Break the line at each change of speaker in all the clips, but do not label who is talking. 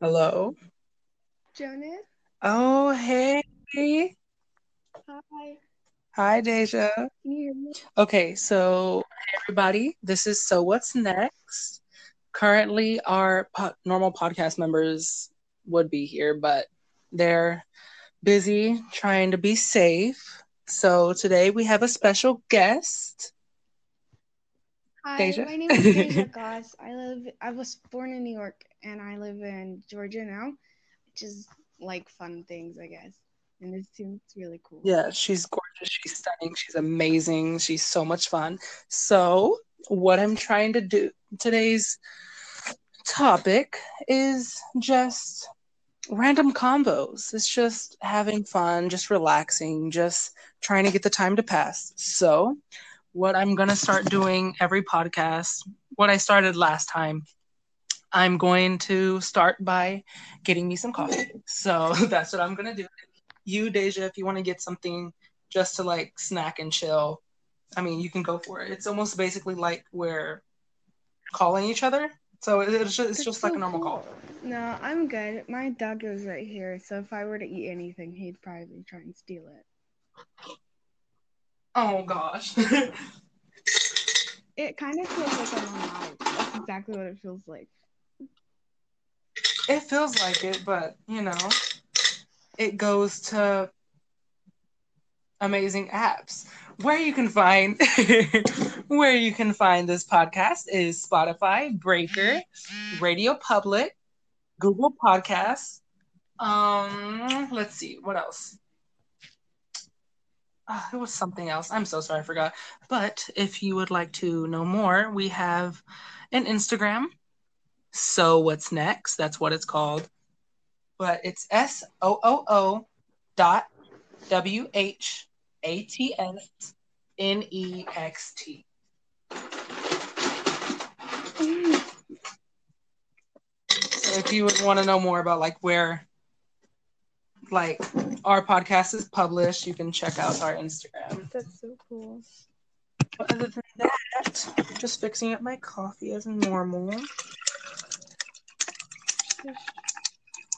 Hello.
Jonas.
Oh, hey.
Hi.
Hi, Deja.
Can you hear me?
Okay, so hey, everybody, this is So What's Next. Currently, our po- normal podcast members would be here, but they're busy trying to be safe. So today we have a special guest.
Hi,
Deja?
my name is Deja Goss. I live. I was born in New York, and I live in Georgia now, which is like fun things, I guess. And this seems really cool.
Yeah, she's gorgeous. She's stunning. She's amazing. She's so much fun. So, what I'm trying to do today's topic is just random combos. It's just having fun, just relaxing, just trying to get the time to pass. So, what I'm going to start doing every podcast, what I started last time, I'm going to start by getting me some coffee. So, that's what I'm going to do you, Deja, if you want to get something just to like snack and chill, I mean, you can go for it. It's almost basically like we're calling each other. So it's just, it's just like a normal
cool.
call.
No, I'm good. My dog is right here, so if I were to eat anything, he'd probably try and steal it.
Oh gosh.
It kind of feels like I'm on live. That's exactly what it feels like.
it feels like it, but you know, it goes to amazing apps. Where you can find where you can find this podcast is Spotify, Breaker, Radio Public, Google Podcasts. Um, let's see what else. Uh, it was something else. I'm so sorry, I forgot. But if you would like to know more, we have an Instagram. So what's next? That's what it's called. But it's S O O O dot W H A T S N E X T. So if you would want to know more about like where like our podcast is published, you can check out our Instagram.
That's so cool.
But other than that, just fixing up my coffee as normal.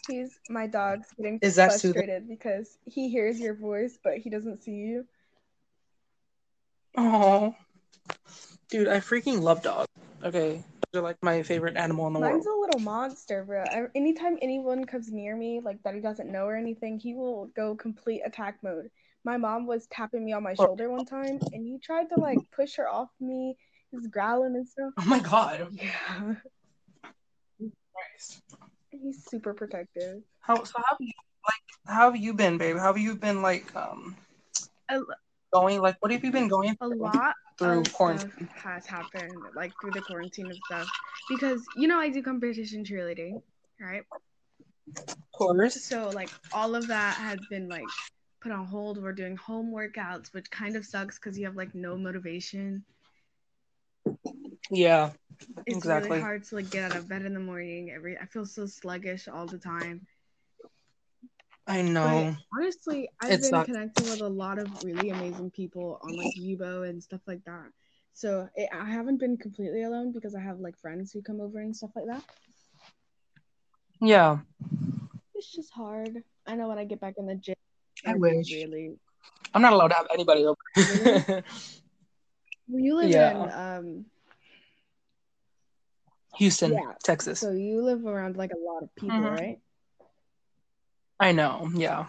He's my dog's getting
Is that soothing?
frustrated because he hears your voice, but he doesn't see you.
Oh, dude, I freaking love dogs. Okay, they're like my favorite animal in the world.
Mine's
world.
a little monster, bro. I, anytime anyone comes near me, like that he doesn't know or anything, he will go complete attack mode. My mom was tapping me on my
Oh.
shoulder one time, and he tried to like push her off me. He's growling and stuff.
Oh my god.
Yeah,
Christ.
he's super protective.
How so? How have you like? How have you been, babe? How have you been like? Um,
A,
going like? What have you been going
a
through
lot
through quarantine?
has happened, like through the quarantine and stuff, because you know I do competition cheerleading, right?
Of course.
so like all of that has been like put on hold we're doing home workouts which kind of sucks because you have like no motivation
Yeah.
it's
Exactly.
really hard to like get out of bed in the morning every i feel so sluggish all the time
I know.
but honestly i've
It
been
sucks.
connecting with a lot of really amazing people on like Yubo and stuff like that so it, i haven't been completely alone because i have like friends who come over and stuff like that
Yeah.
it's just hard i know when i get back in the gym
I
be
wish.
really
I'm not allowed to have anybody over.
Really? well, you live
Yeah.
in um
Houston,
Yeah.
Texas.
So you live around like a lot of people,
Mhm.
right?
I know. Yeah.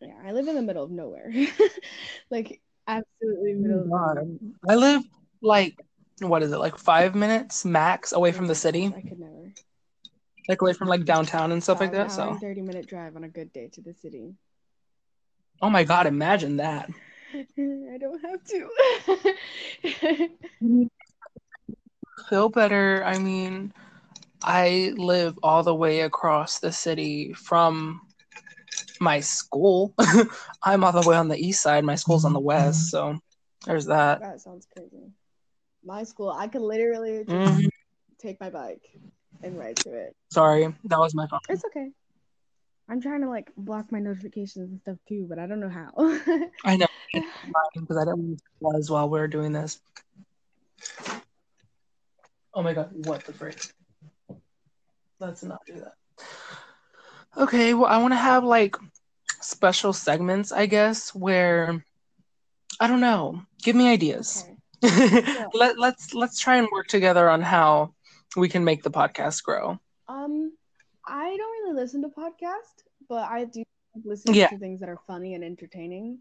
Yeah, I live in the middle of nowhere. like absolutely oh middle of
God.
nowhere.
I live like what is it? Like five minutes max away from the city,
I could never.
like away from like downtown and stuff like that. So,
thirty minute drive on a good day to the city.
oh my God, imagine that.
I don't have to.
Feel better. I mean, I live all the way across the city from my school. I'm all the way on the east side. My school's on the west, so there's that.
that sounds crazy. My school, I could literally just
Mhm.
take my bike and ride to it.
Sorry, that was my fault.
It's okay. I'm trying to like block my notifications and stuff too, but I don't know how.
I know because I didn't want to as while we were doing this. Oh my god, what the frick? Let's not do that. Okay, well, I want to have like special segments, I guess, where I don't know. Give me ideas.
Okay.
Let let's let's try and work together on how we can make the podcast grow.
Um, I don't really listen to podcasts, but I do listen
Yeah.
to things that are funny and entertaining.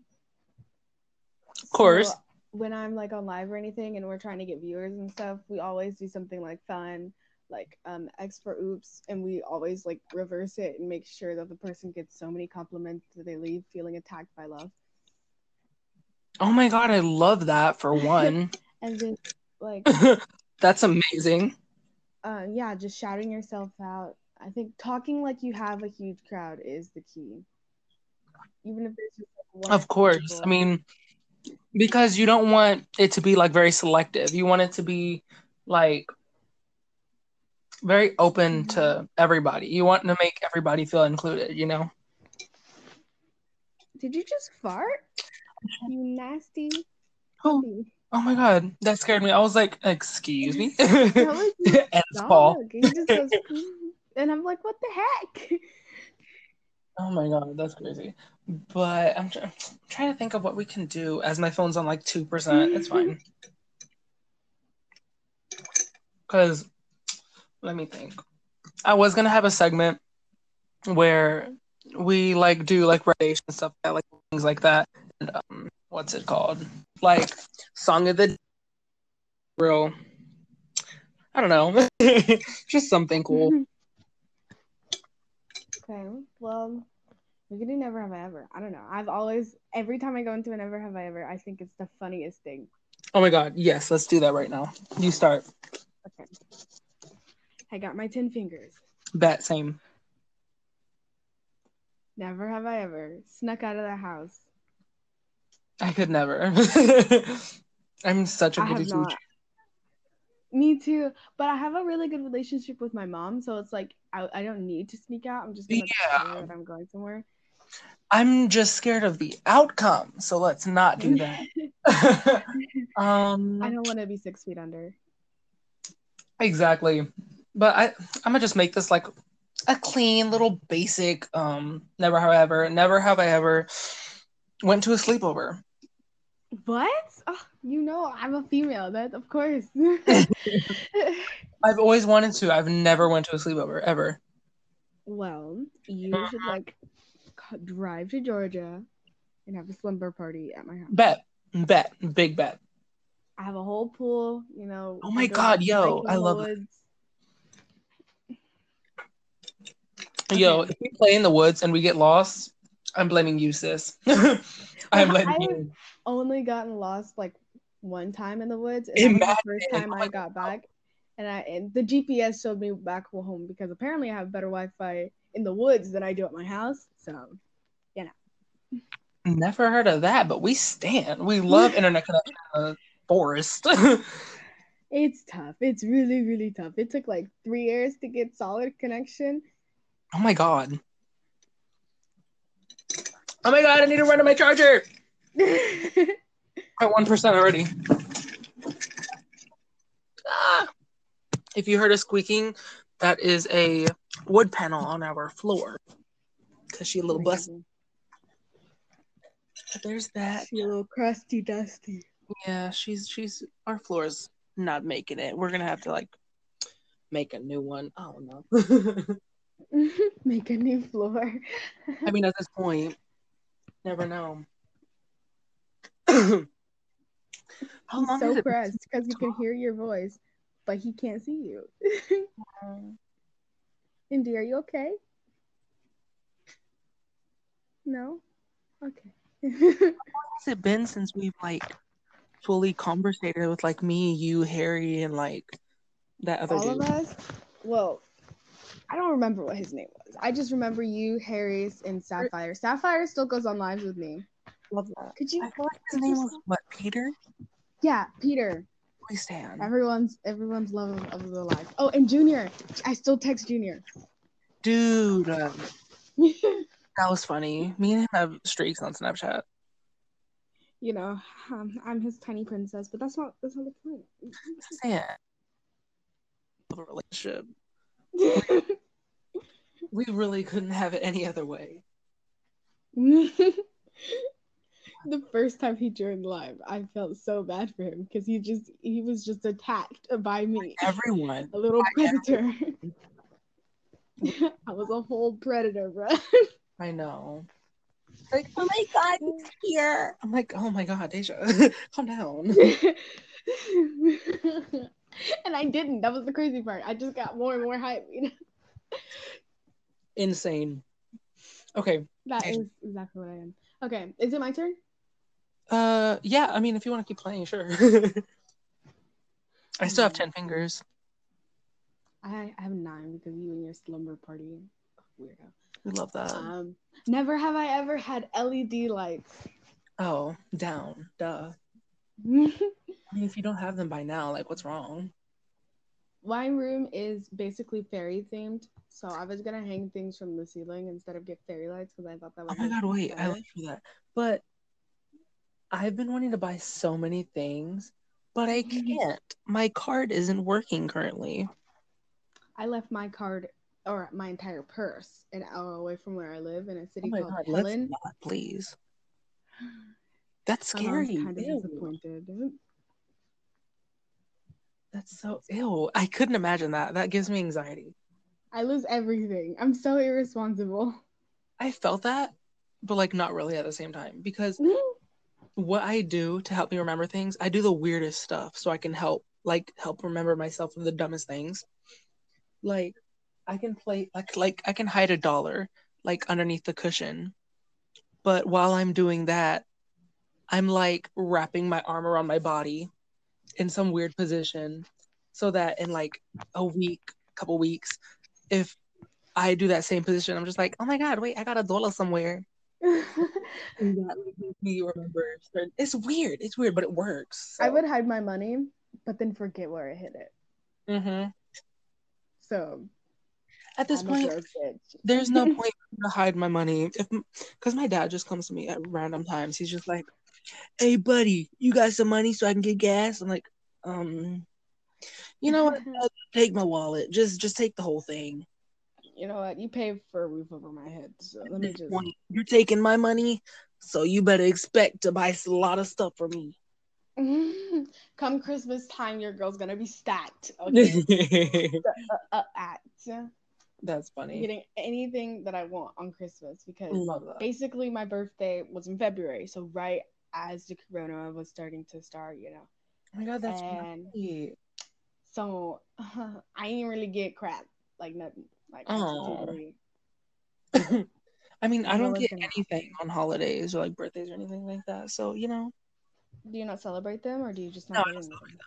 Of course.
So, when I'm like on live or anything and we're trying to get viewers and stuff, we always do something like fun, like um expert oops, and we always like reverse it and make sure that the person gets so many compliments that they leave feeling attacked by love.
Oh my god, I love that for one.
And then like
That's amazing.
uh yeah, just shouting yourself out. I think talking like you have a huge crowd is the key. Even if there's just like one
Of course.
people.
I mean, because you don't want it to be like very selective. You want it to be like very open to everybody. You want to make everybody feel included, you know?
Did you just fart? You nasty
Oh,
puppy.
oh my god, that scared me. I was like, excuse me. And it's Paul.
Goes, "Mm," and I'm like, what the heck?
Oh my god, that's crazy. But I'm, I'm trying to think of what we can do as my phone's on like 2%. It's fine. Because, let me think. I was going to have a segment where we like do like recreation stuff, like things like that. And, um, what's it called? Like, Song of the Real. I don't know. Just something cool.
okay, well, we could do Never Have I Ever. I don't know. I've always, every time I go into a Never Have I Ever, I think it's the funniest thing.
Oh my god, yes, let's do that right now. You start.
Okay. I got my 10 fingers.
Bet, same.
Never have I ever snuck out of the house.
I could never. I'm such a goody two.
Me too. But I have a really good relationship with my mom, so it's like I, I don't need to sneak out. I'm just gonna
Yeah.
that I'm going somewhere.
I'm just scared of the outcome, so let's not do that. um,
I don't want to be six feet under.
exactly. But I, I'm gonna just make this like a clean little basic. Um, never have I ever, never have I ever went to a sleepover.
What? Oh, you know, I'm a female. That of course.
I've always wanted to. I've never went to a sleepover ever.
well, you should like drive to Georgia and have a slumber party at my house.
Bet, bet, big bet.
I have a whole pool. You know.
Oh my God, yo, I love it.
woods.
Yo, if we play in the woods and we get lost, I'm blaming you, sis. I'm blaming
I-
you.
only gotten lost like one time in the woods, and the first time
Oh
I got back. And I and the GPS showed me back home because apparently I have better Wi-Fi in the woods than I do at my house. So yeah.
Never heard of that, but we stand. We love internet connection in the forest.
it's tough. It's really really tough. It took like three years to get solid connection.
Oh my god. Oh my god, I need to run to my charger. At one percent already. Ah. If you heard a squeaking, that is a wood panel on our floor. Cause she a little busted. But there's that.
She a little crusty dusty.
Yeah, she's she's our floor's not making it. We're gonna have to like make a new one. I don't know.
Make a new floor.
I mean, at this point, never know. How
He's
long
so
has it been
pressed because he can hear your voice, but he can't see you. Indy, are you okay? No? Okay.
How has it been since we've like fully conversated with like me, you, Harry, and like that other
All
dude?
of us? Well, I don't remember what his name was. I just remember you, Harry's, and Sapphire. Sapphire still goes on lives with me.
Love that.
Could you?
I feel like his name was what Peter.
Yeah, Peter.
We stand.
Everyone's everyone's love of, of the life. Oh, and Junior. I still text Junior.
Dude, um, that was funny. Me and him have streaks on Snapchat.
you know, um, I'm his tiny princess, but that's not that's not the point.
Saying of a relationship. We really couldn't have it any other way.
the first time he joined live, I felt so bad for him because he just he was just attacked by me,
Everyone.
a little predator. I was a whole predator, bro.
I know. Like, oh my god, he's here. I'm like, oh my god, Deja, calm down.
and I didn't. That was the crazy part. I just got more and more hype. You know,
Insane. Okay.
that is exactly what I am. Okay, is it my turn?
Uh, yeah. I mean, if you want to keep playing, sure. I still have ten fingers.
I, I have nine because you and your slumber party. Weirdo.
We love that.
Um, never have I ever had LED lights.
oh, down. Duh. I mean, if you don't have them by now, like, what's wrong?
my room is basically fairy themed, so I was gonna hang things from the ceiling instead of get fairy lights because I thought that
Oh
would.
my god,
it
wait, I like for that. But I've been wanting to buy so many things, but I mm-hmm. can't. My card isn't working currently.
I left my card or my entire purse an hour away from where I live in a
Oh
city
my
called
god, let's
Helen.
not, please. That's scary.
kind of
Ew.
disappointed.
That's so ill. I couldn't imagine that. That gives me anxiety.
I lose everything. I'm so irresponsible.
I felt that, but like not really at the same time because mm-hmm. what I do to help me remember things, I do the weirdest stuff so I can help like help remember myself of the dumbest things. Like I can play like like I can hide a dollar like underneath the cushion. But while I'm doing that, I'm like wrapping my arm around my body in some weird position so that in like a week, couple weeks, if I do that same position, I'm just like, oh my god, wait, I got a dollar somewhere. And that like, makes me remember. It's weird. It's weird, but it works.
I would hide my money, but then forget where I hid it.
hmm
So
At this
I'm
point,
a broke bitch.
there's no point to hide my money if because my dad just comes to me at random times. He's just like, "Hey, buddy, you got some money so I can get gas?" I'm like, um, you know what? Take my wallet. Just just take the whole thing.
you know what? You pay for a roof over my head, so let me just.
You're taking my money, so you better expect to buy a lot of stuff for me.
Come Christmas time, your girl's gonna be stacked. Okay. uh, uh, at
That's funny.
getting anything that I want on Christmas because basically my birthday was in February, so right as the corona was starting to start, you know.
Oh my god, that's
and
right.
so I didn't really get crap like nothing. Like absolutely.
I mean, I don't get anything on holidays or like birthdays or anything like that. So, you know,
Do you not celebrate them, or do you just
no,
not
I don't celebrate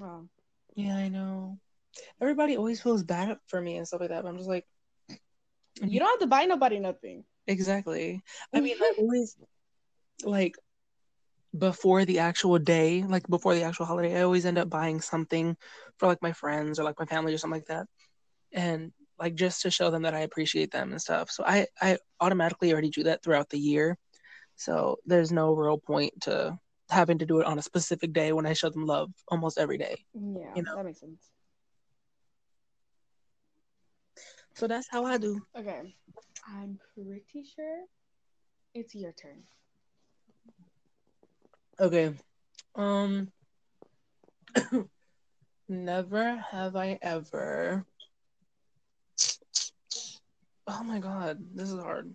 Oh.
Yeah, I know. Everybody always feels bad for me and stuff like that. But I'm just like,
You don't have to buy nobody nothing.
exactly. I mean, I always like before the actual day, like before the actual holiday, I always end up buying something for like my friends or like my family or something like that. And like just to show them that I appreciate them and stuff. So I I automatically already do that throughout the year. So there's no real point to having to do it on a specific day when I show them love almost every day.
Yeah,
You know.
that makes sense.
So that's how I do.
Okay. I'm pretty sure it's your turn.
Okay. Um never have I ever Oh my god, this is hard.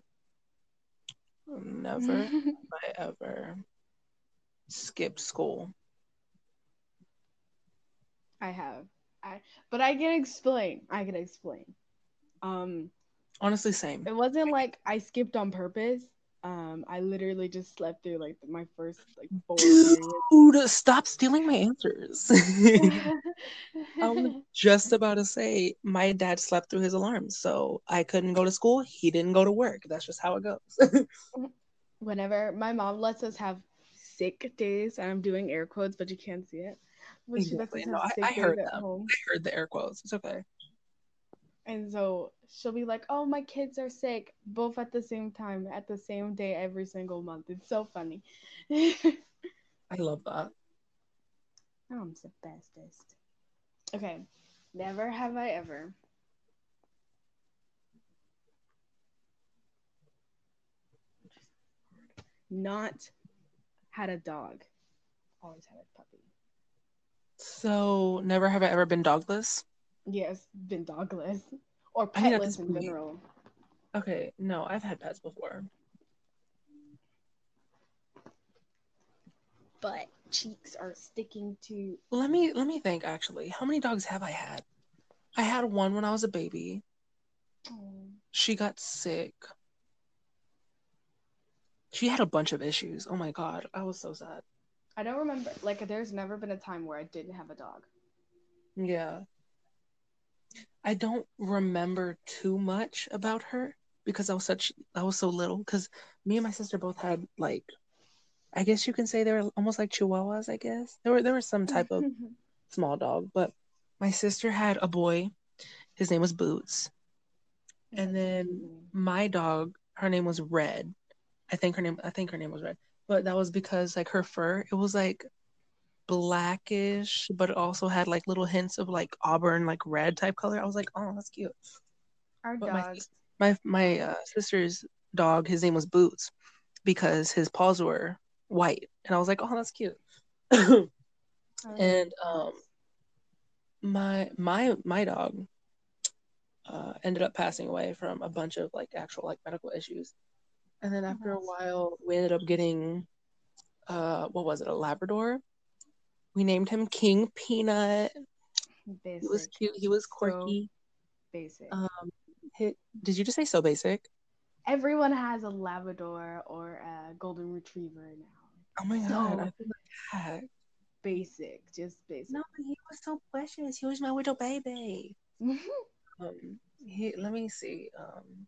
Never have I ever skipped school.
I have. I but I can explain. I can explain. Um
Honestly, same.
it wasn't like I skipped on purpose. Um I literally just slept through like my first like four.
Dude, stop stealing my answers. I was just about to say my dad slept through his alarms, so I couldn't go to school. He didn't go to work. That's just how it goes.
Whenever my mom lets us have sick days, and I'm doing air quotes, but you can't see it. But she lets
Exactly. No, I- I heard them.
home.
I heard the air quotes. It's okay.
And so she'll be like, "Oh, my kids are sick," both at the same time, at the same day, every single month. It's so funny.
I love that.
I'm the bestest. Okay, never have I ever. Not had a dog. Always had a puppy.
So never have I ever been dogless.
Yes, been dogless or
I mean,
petless in general.
Okay, no, I've had pets before.
But cheeks are sticking to.
Let me let me think actually. How many dogs have I had? I had one when I was a baby. Oh. She got sick. She had a bunch of issues. Oh my god, I was so sad.
I don't remember. Like, there's never been a time where I didn't have a dog.
Yeah. I don't remember too much about her because I was such I was so little because me and my sister both had like I guess you can say they were almost like chihuahuas, I guess. There were there was some type of mm-hmm. small dog, but my sister had a boy. His name was Boots. And then my dog, her name was Red. I think her name I think her name was Red. But that was because like her fur, it was like blackish, but it also had like little hints of like auburn, like red type color. I was like, oh, that's cute.
Our
But my
dogs.
My my uh, sister's dog, his name was Boots, because his paws were white, and I was like, oh, that's cute. and um, my my my dog uh, ended up passing away from a bunch of like actual like medical issues, and then after a while, we ended up getting uh, what was it, a Labrador? We named him King Peanut.
basic.
He was cute. He was
So
quirky.
basic.
Um, hit, did you just say so basic?
Everyone has a Labrador or a Golden Retriever now.
Oh my
So-
god, I feel like cat.
Basic, just basic.
No, but he was so precious. He was my little baby. Um, he, let me see. Um,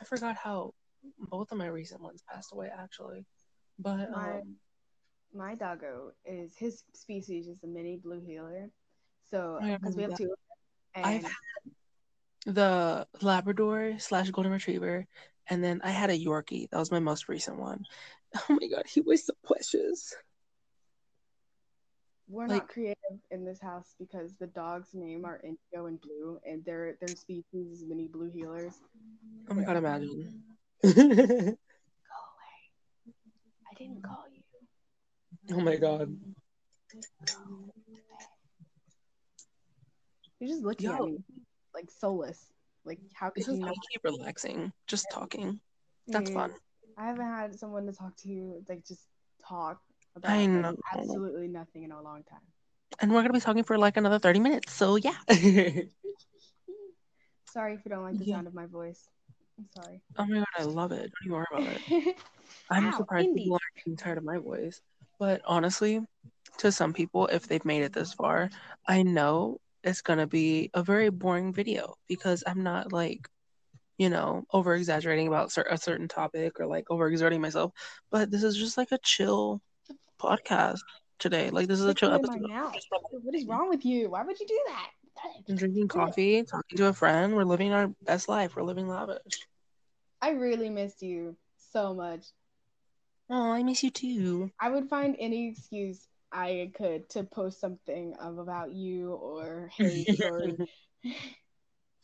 I forgot how both of my recent ones passed away actually, but um,
My doggo is his species is a mini blue healer. So
I
because we have
remember
two, and
I've had the Labrador slash Golden Retriever, and then I had a Yorkie. That was my most recent one. Oh my god, he was so precious.
we're
like-
not creative in this house because the dog's name are Indigo and Blue, and their their species is mini blue healers.
Oh my god, imagine.
Go away! I didn't call you.
Oh my god.
You're just looking at me like soulless. Like how could
This
you not?
keep relaxing. Just talking. That's
Dude,
fun.
I haven't had someone to talk to like just talk about
I
like,
know.
absolutely nothing in a long time.
And we're gonna be talking for like another 30 minutes. So yeah.
Sorry if you don't like the
Yeah.
sound of my voice. I'm sorry.
oh my god, I love it. Don't even worry about it. I'm
Ow,
surprised
Indy.
people aren't getting tired of my voice. But honestly, to some people, if they've made it this far, I know it's gonna be a very boring video because I'm not like, you know, over exaggerating about a certain topic or like over exerting myself. But this is just like a chill podcast today. Like this is a chill episode.
mouth.
Just relax.
What is wrong with you? Why would you do that?
I'm drinking coffee, talking to a friend. We're living our best life. We're living lavish.
I really missed you so much.
Oh, I miss you too.
I would find any excuse I could to post something of about you or Harry's story.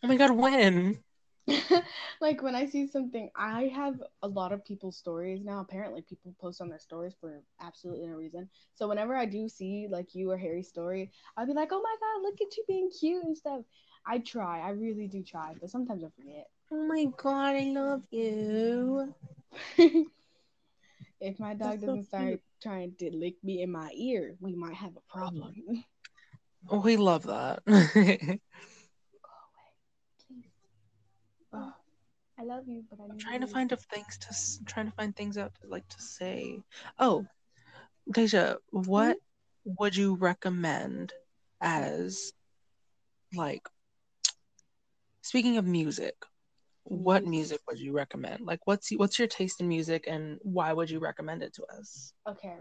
Oh my god, when?
like when I see something, I have a lot of people's stories now. Apparently, people post on their stories for absolutely no reason. So whenever I do see like you or Harry's story, I'll be like, "Oh my god, look at you being cute and stuff." I try, I really do try, but sometimes I forget.
Oh my god, I love you.
if my dog
That's
doesn't start
cute.
trying to lick me in my ear, we might have a problem.
Oh, we love that.
Go away, please.
Oh,
I love you, but I
I'm trying to
you.
find of things to trying to find things out to like to say. Oh, Deja, what hmm? would you recommend as like speaking of music? What
Music.
music would you recommend? Like, what's what's your taste in music, and why would you recommend it to us?
Okay.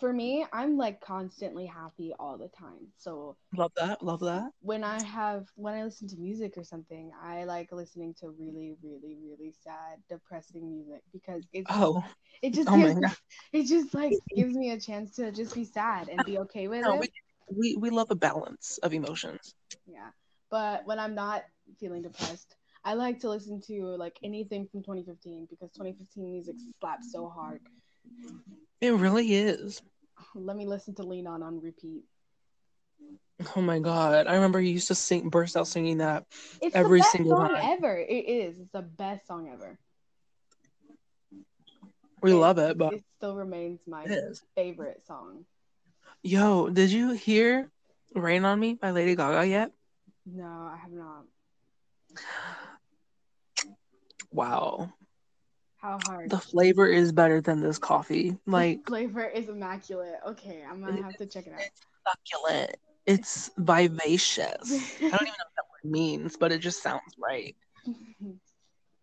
For me, I'm like constantly happy all the time. So
Love that. Love that.
when I have when I listen to music or something, I like listening to really, really, really sad, depressing music because it's
Oh,
it just
oh
gives it just like gives me a chance to just be sad and be okay with
no,
it.
we, we we love a balance of emotions.
Yeah. But when I'm not feeling depressed, I like to listen to like anything from 2015 because 2015 music slaps so hard.
It really is.
Let me listen to Lean On on repeat.
Oh my god. I remember you used to sing burst out singing that.
It's
Every
the best
single
song
time.
ever. It is. It's the best song ever.
We
It-
love it, but
It still remains my favorite song.
Yo, did you hear Rain on Me by Lady Gaga yet?
No, I have not.
Wow.
How hard?
The flavor is better than this coffee. Like
the flavor is immaculate. Okay, I'm gonna have to check it out.
succulent. It's vivacious. I don't even know what that word means, but it just sounds right.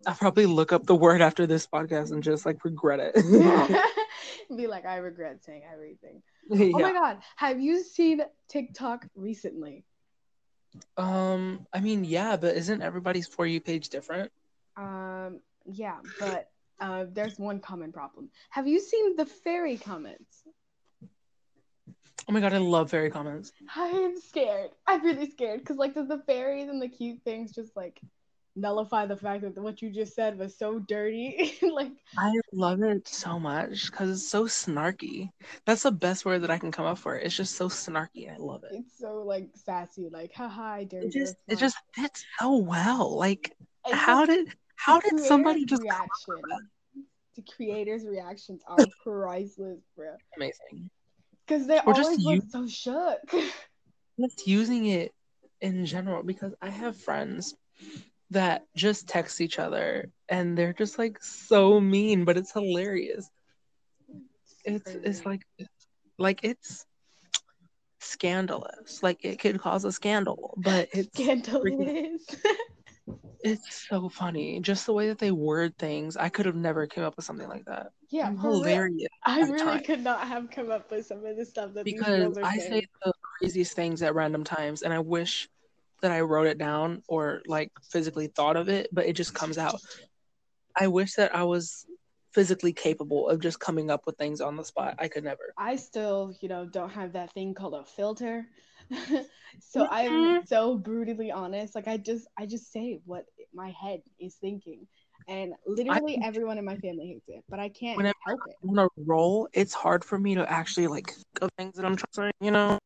I'll probably look up the word after this podcast and just like regret it.
Be like, I regret saying everything.
yeah.
Oh my god, have you seen TikTok recently?
Um, I mean, yeah, but isn't everybody's for you page different?
Um, yeah, but uh, there's one common problem. Have you seen the fairy comments?
Oh my god, I love fairy comments.
I'm scared. I'm really scared because like does the fairies and the cute things just like nullify the fact that what you just said was so dirty? like
I love it so much because it's so snarky. That's the best word that I can come up for. It. It's just so snarky. I love it.
it's so like sassy, like haha, I dare
It
you.
just it just fits so well. Like
fine." It's
how did how did somebody just come up
reaction? The creators' reactions are priceless, bro.
amazing?
Because they
Or just
always
you-
look so shook.
Just using it in general because I have friends that just text each other and they're just like so mean, but it's hilarious. It's it's
Crazy.
like like it's scandalous. Like it could cause a scandal, but it's
scandalous.
It's so funny. Just the way that they word things. I could have never came up with something like that.
yeah,
I'm hilarious
I really
times.
could not have come up with some of the stuff that
because I
saying.
say the craziest things at random times, and I wish that I wrote it down or like physically thought of it, but it just comes out. I wish that I was physically capable of just coming up with things on the spot. I could never.
I still, you know, don't have that thing called a filter. so. I'm so brutally honest. Like I just I just say what my head is thinking. And literally everyone in my family hates it, but I can't help it.
On a roll, it's hard for me to actually like think of things that I'm trying to say, you know.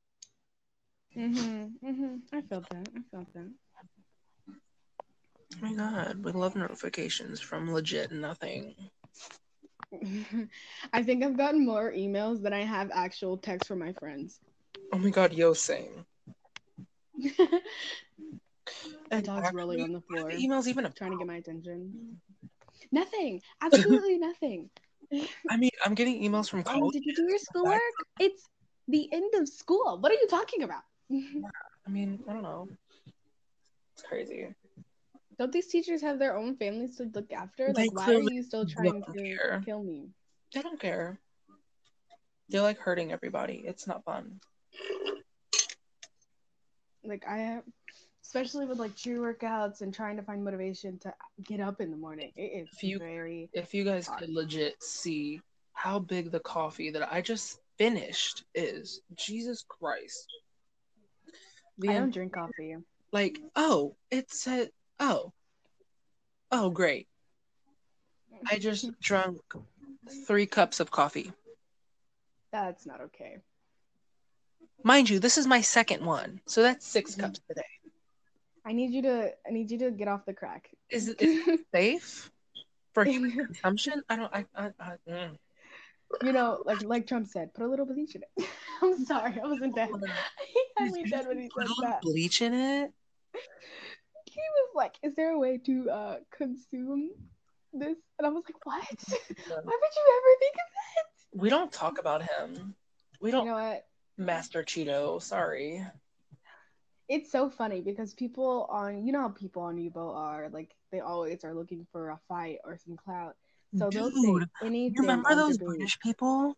Mhm. Mhm. I felt that. I felt that.
Oh my god, we love notifications from legit nothing.
I think I've gotten more emails than I have actual texts from my friends.
Oh my god, yo, same. And
dog's rolling on the floor,
the emails even
trying to get my attention. Nothing. Absolutely nothing.
I mean, I'm getting emails from college.
did you do your schoolwork? It's the end of school. What are you talking about?
I mean, I don't know. It's crazy.
Don't these teachers have their own families to look after? Like, why are you still trying to
care.
kill me?
They don't care. They're like hurting everybody. It's not fun.
Like, I have, especially with like true workouts and trying to find motivation to get up in the morning. It is
If you-
very.
If you guys could legit see how big the coffee that I just finished is, Jesus Christ. The
I don't drink coffee.
like, oh, it said, oh, oh, great. I just drunk three cups of coffee.
That's not okay.
Mind you, this is my second one, so that's 6
Mhm.
cups today.
I need you to. I need you to get off the crack.
Is it is it safe for human consumption? I don't. I. I, I mm.
you know, like like Trump said, put a little bleach in it. I'm sorry, I wasn't dead. I mean dead when he
put
said
a little
that.
bleach in it.
He was like, "Is there a way to uh consume this?" And I was like, "What? Why would you ever think of that?"
We don't talk about him. We don't
You know what?
Master Cheeto. Sorry.
It's so funny because people on, you know how people on Yubo are, like they always are looking for a fight or some clout. So they'll say anything.
You remember those
debate.
British people?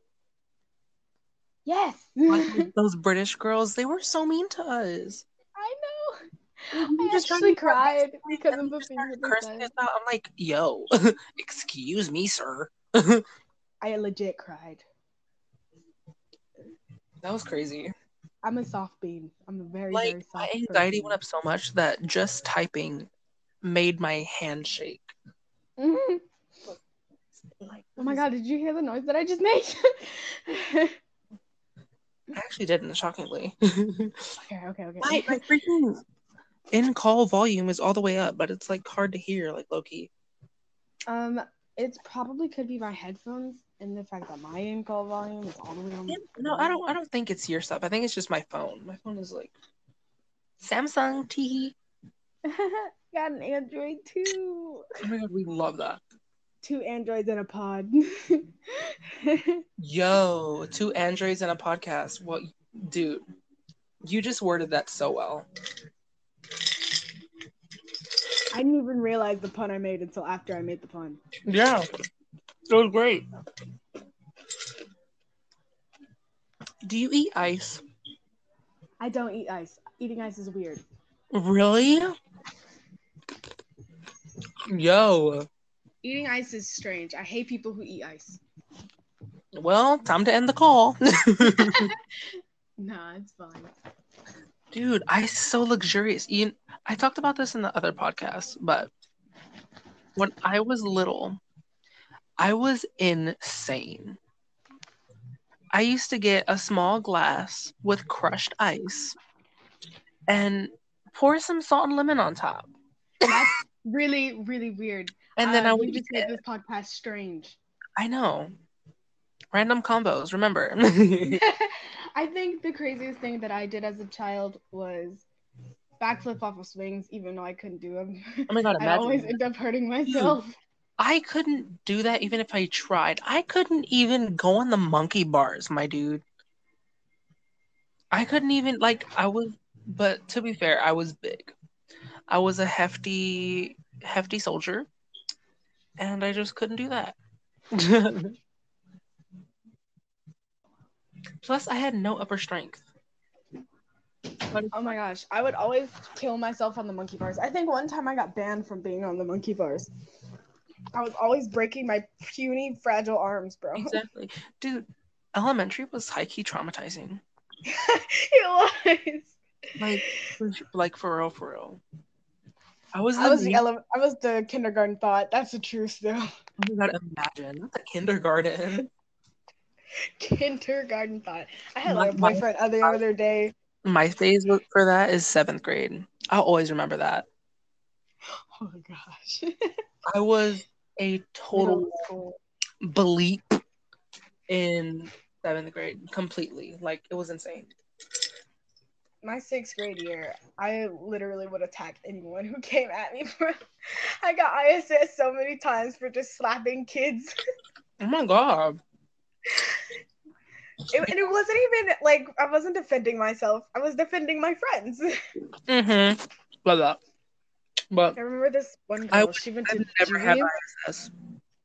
Yes,
Like, those British girls? They were so mean to us.
I know.
We were
I
just trying
actually cried because
And
of the
just
things
started
that they
cursing us out. I'm like, yo, excuse me, sir.
I legit cried.
That was crazy.
I'm a soft bean. I'm a very
Like
very soft.
my anxiety
person.
went up so much that just typing made my hand shake.
Mhm.
Like
Oh my god, did you hear the noise that I just made?
I actually didn't, shockingly.
okay, okay, okay.
my, my freaking in call volume is all the way up, but it's like hard to hear, like Loki.
Um, it probably could be my headphones and the fact that my in call volume is all the way on.
No, I don't. I don't think it's your stuff. I think it's just my phone. My phone is like Samsung T.
Got an Android too.
Oh my god, we love that.
Two androids in a pod.
Yo, two androids and a podcast. What, dude? You just worded that so well.
I didn't even realize the pun I made until after I made the pun.
Yeah, it was great. Do you eat ice?
I don't eat ice. Eating ice is weird.
Really? Yo.
Eating ice is strange. I hate people who eat ice.
Well, time to end the call.
Nah, it's fine.
Dude, ice is so luxurious. Ian, I talked about this in the other podcast, but when I was little, I was insane. I used to get a small glass with crushed ice and pour some salt and lemon on top.
That's really, really weird.
And then
Uh,
I would
just
make
this podcast strange.
I know. Random combos, remember.
I think the craziest thing that I did as a child was backflip off of swings, even though I couldn't do them.
oh my god,
I always end up hurting myself.
I couldn't do that even if I tried. I couldn't even go on the monkey bars, my dude. I couldn't even like I was but to be fair, I was big. I was a hefty hefty soldier and I just couldn't do that. Plus I had no upper strength.
Oh my gosh, I would always kill myself on the monkey bars. I think one time I got banned from being on the monkey bars. I was always breaking my puny, fragile arms, bro.
exactly. Dude, elementary was high key traumatizing.
it was.
Like for, like for real, for real. I was,
I was
the
the ele- I was the kindergarten thought. That's the truth, though.
Oh my god, imagine not the kindergarten.
kindergarten thought. I had
My-
like a
my-
boyfriend other other day.
My phase for that is seventh grade. I'll always remember that.
Oh my gosh.
I was a total bleep in seventh grade, completely. Like it was insane.
My sixth grade year, I literally would attack anyone who came at me. For, I got ISS so many times for just slapping kids.
Oh my god.
It, and it wasn't even like I wasn't defending myself. I was defending my friends.
Mm-hmm. Love that. But
I remember this one girl.
would-
She went
I've
to
never had ISS.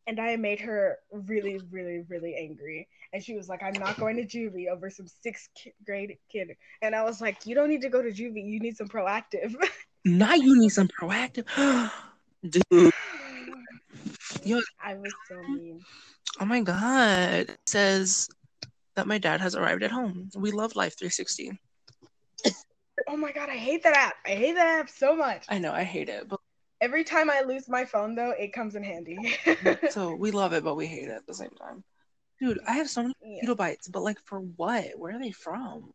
and I made her really, really, really angry. And she was like, "I'm not going to juvie over some sixth grade kid." And I was like, "You don't need to go to juvie. You need some Proactiv."
Now you need some Proactiv. Dude. Yo,
I was so mean.
oh my god. It says that my dad has arrived at home. We love Life 360.
Oh my god, I hate that app. I hate that app so much.
I know, I hate it. But
Every time I lose my phone, though, it comes in handy.
so we love it, but we hate it at the same time. Dude, I have so many
Yeah.
bites, but like for what? Where are they from?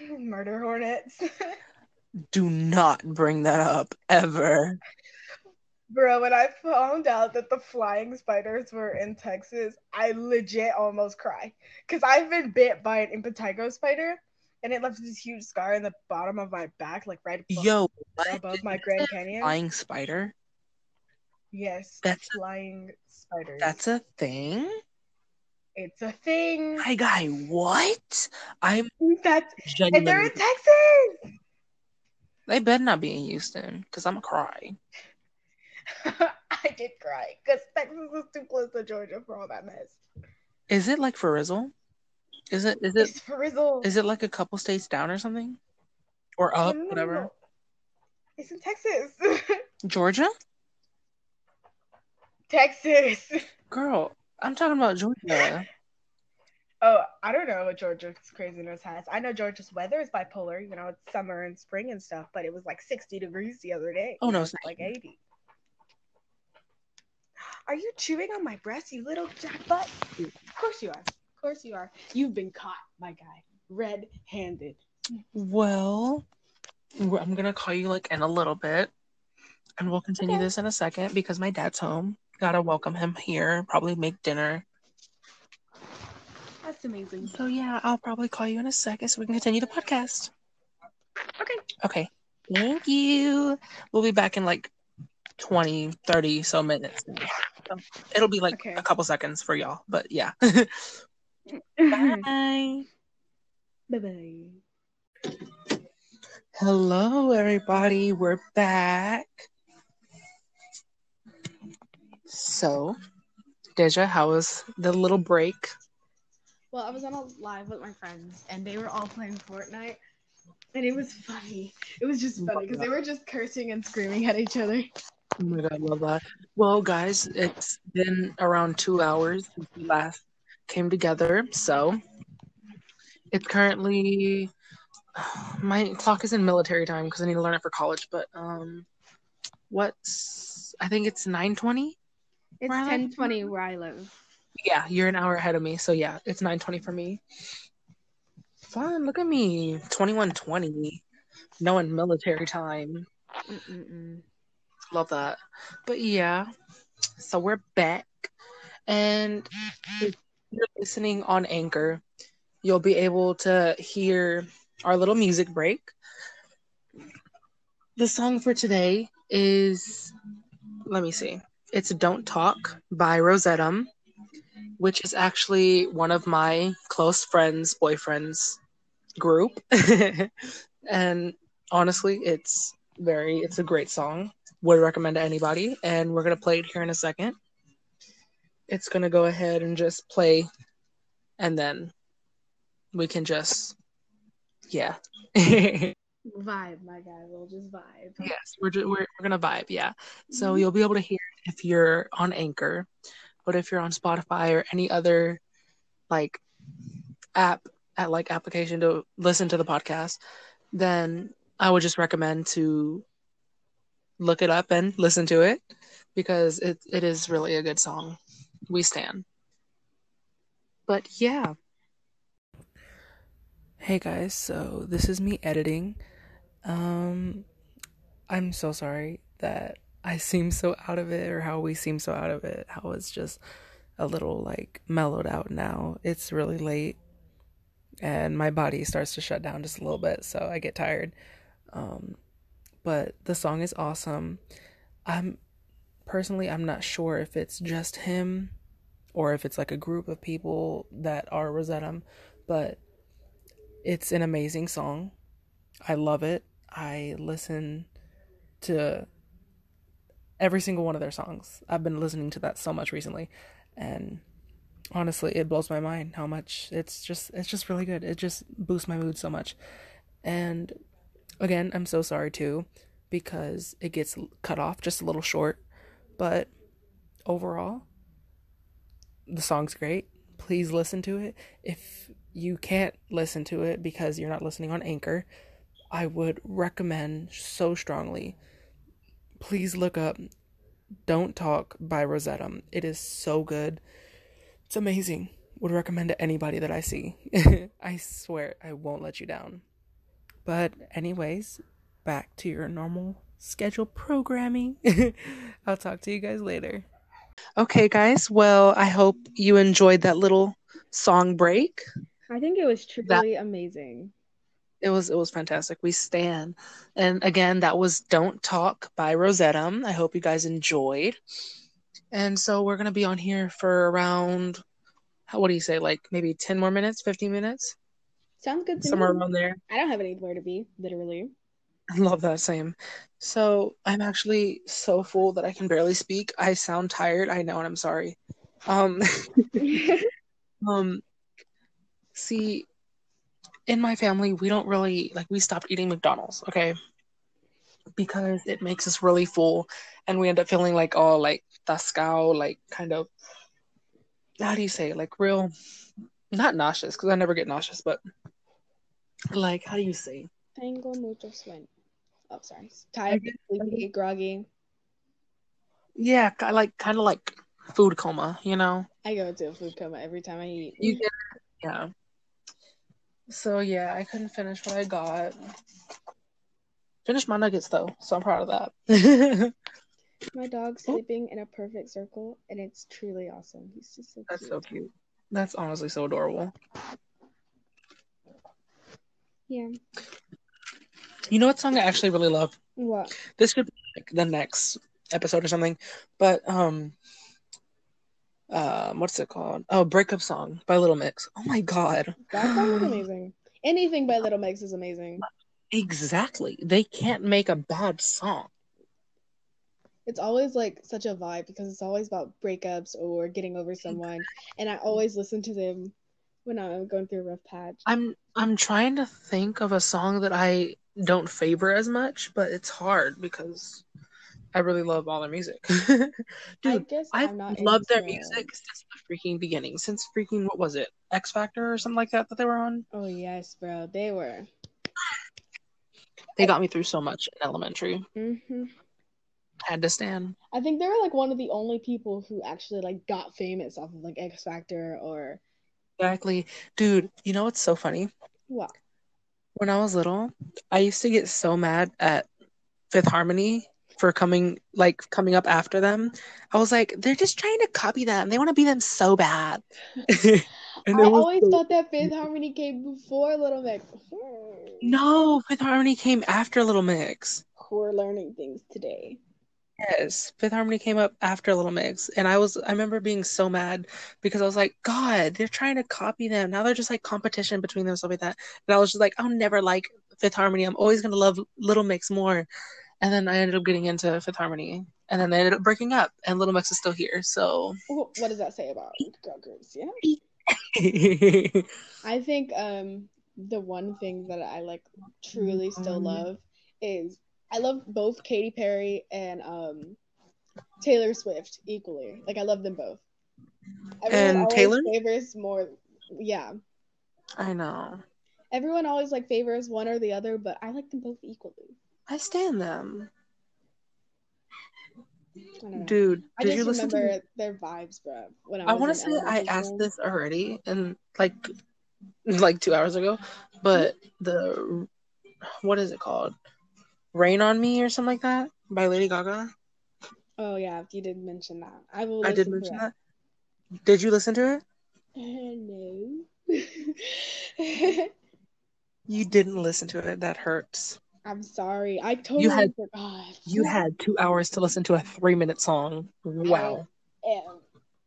Murder hornets.
Do not bring that up ever.
Bro, when I found out that the flying spiders were in Texas, I legit almost cry. Because I've been bit by an impetigo spider, and it left this huge scar in the bottom of my back, like right above,
Yo,
above my Grand Canyon.
Flying spider?
Yes,
That's-
flying spiders.
That's a thing?
it's a thing.
Hi, guy, what? I'm
That's and they're in Texas.
They better not be in Houston, because I'm going to cry.
I did cry because Texas is too close to Georgia for all that mess.
Is it like for Rizzle? Is it is it
It's
is it like a couple states down or something? Or up,
no,
whatever.
It's in Texas.
Georgia?
Texas.
Girl, I'm talking about Georgia.
Oh, I don't know what Georgia's craziness has. I know Georgia's weather is bipolar. You know, it's summer and spring and stuff, but it was like 60 degrees the other day.
Oh no, it's
like 80. Are you chewing on my breast, you little jackbutt? Of course you are. Of course you are. You've been caught, my guy, red-handed.
Well, I'm gonna call you like in a little bit, and we'll continue
Okay.
this in a second because my dad's home. Gotta welcome him here. Probably make dinner.
That's amazing.
So yeah, I'll probably call you in a second so we can continue the podcast.
Okay.
Okay. Thank you. We'll be back in like 20, 30 so minutes. So it'll be like
Okay.
a couple seconds for y'all, but yeah.
Bye
Bye.
bye.
Hello, everybody. We're back. So, Deja, how was the little break?
Well, I was on a live with my friends, and they were all playing Fortnite, and it was funny. It was just funny because they were just cursing and screaming at each other.
Oh my god, I love that. Well, guys, it's been around two hours since we last came together. So, it's currently my clock is in military time because I need to learn it for college. But um, what's I think it's nine twenty.
It's ten twenty where I live.
Yeah, you're an hour ahead of me. So yeah, it's nine twenty for me. Fun. Look at me, twenty one twenty, knowing military time.
Mm-mm-mm.
Love that. But yeah, so we're back. And if you're listening on Anchor, you'll be able to hear our little music break. The song for today is, let me see, it's Don't Talk by Rosetta, which is actually one of my close friends' boyfriends group. and honestly, it's very, it's a great song would recommend to anybody and we're going to play it here in a second it's going to go ahead and just play and then we can just yeah
Vibe, my guy. We'll just vibe.
we're, ju- we're, we're going to vibe yeah so
Mhm.
you'll be able to hear it if you're on anchor but if you're on spotify or any other like app at like application to listen to the podcast then i would just recommend to look it up and listen to it because it, it is really a good song. We stand. But yeah. Hey guys, so this is me editing. Um I'm so sorry that I seem so out of it or how we seem so out of it. How it's just a little like mellowed out now. It's really late and my body starts to shut down just a little bit, so I get tired. Um but the song is awesome. I'm personally I'm not sure if it's just him or if it's like a group of people that are Rosetta, but it's an amazing song. I love it. I listen to every single one of their songs. I've been listening to that so much recently and honestly it blows my mind how much it's just it's just really good. It just boosts my mood so much. And again, I'm so sorry too because it gets cut off just a little short, but overall the song's great. Please listen to it. If you can't listen to it because you're not listening on Anchor, I would recommend so strongly. Please look up Don't Talk by Rosetta. It is so good. It's amazing. Would recommend to anybody that I see. I swear I won't let you down. But, anyways, back to your normal schedule programming. I'll talk to you guys later. Okay, guys. Well, I hope you enjoyed that little song break.
I think it was truly amazing.
It was it was fantastic. We stand. And again, that was Don't Talk by Rosetta. I hope you guys enjoyed. And so we're gonna be on here for around how what do you say, like maybe ten more minutes, fifteen minutes?
Sounds good to
Somewhere
me.
around there.
I don't have anywhere to be, literally.
I love that same. So I'm actually so full that I can barely speak. I sound tired, I know, and I'm sorry. Um um see in my family we don't really like we stopped eating McDonald's, okay? Because it makes us really full and we end up feeling like all like tascao, like kind of how do you say like real not nauseous because I never get nauseous, but like how do you say?
Tengo mucho sueño. Oh, sorry. Tired, sleepy, groggy.
Yeah, i like kind of like food coma, you know?
I go into a food coma every time I eat.
You get yeah. So yeah, I couldn't finish what I got. Finished my nuggets though, so I'm proud of that.
My dog's sleeping in a perfect circle, and it's truly awesome. He's just so
That's
cute.
so cute. That's honestly so adorable.
Yeah.
You know what song I actually really love?
What?
This could be like the next episode or something, but um, um, what's it called? Oh, "Breakup Song" by Little Mix. Oh my god,
That song is amazing. Anything by Little Mix is amazing.
exactly. They can't make a bad song.
It's always like such a vibe because it's always about breakups or getting over someone, and I always listen to them when I'm going through a rough patch.
I'm I'm trying to think of a song that I don't favor as much, but it's hard because I really love all their music.
I
Dude,
guess
I've
I'm not
loved their music since the freaking beginning. Since freaking what was it? X Factor or something like that that they were on.
Oh yes, bro. They were.
They got me through so much in elementary.
hmm
Had to stand.
I think they were like one of the only people who actually like got famous off of like X Factor or
Exactly. Dude, you know what's so funny?
what?
When I was little, I used to get so mad at Fifth Harmony for coming like coming up after them. I was like, they're just trying to copy them. They want to be them so bad. and
I always
so-
thought that Fifth Harmony came before Little Mix.
No, Fifth Harmony came after Little Mix.
We're learning things today.
Yes, Fifth Harmony came up after Little Mix, and I was I remember being so mad because I was like, God, they're trying to copy them. Now they're just like competition between them, stuff like that. And I was just like, I'll never like Fifth Harmony. I'm always gonna love Little Mix more. And then I ended up getting into Fifth Harmony, and then they ended up breaking up, and Little Mix is still here. So
What does that say about girl groups? Yeah. I think um the one thing that I like truly still
Mhm.
love is I love both Katy Perry and um Taylor Swift equally. Like I love them both.
And Taylor?
favors more yeah.
I know.
Everyone always like favors one or the other, but I like them both equally.
I stand them,
I
dude.
I
Did you listen to?
their vibes, bro. When I,
I want to say I asked this already and like like 2 hours ago, but the what is it called? Rain on Me or something like that by Lady Gaga.
Oh yeah, you did mention that. I will.
I did mention that. Did you listen to it?
Uh, no.
You didn't listen to it. That hurts.
I'm sorry. I totally
had-
forgot.
You had 2 hours to listen to a 3-minute song. Wow.
Um,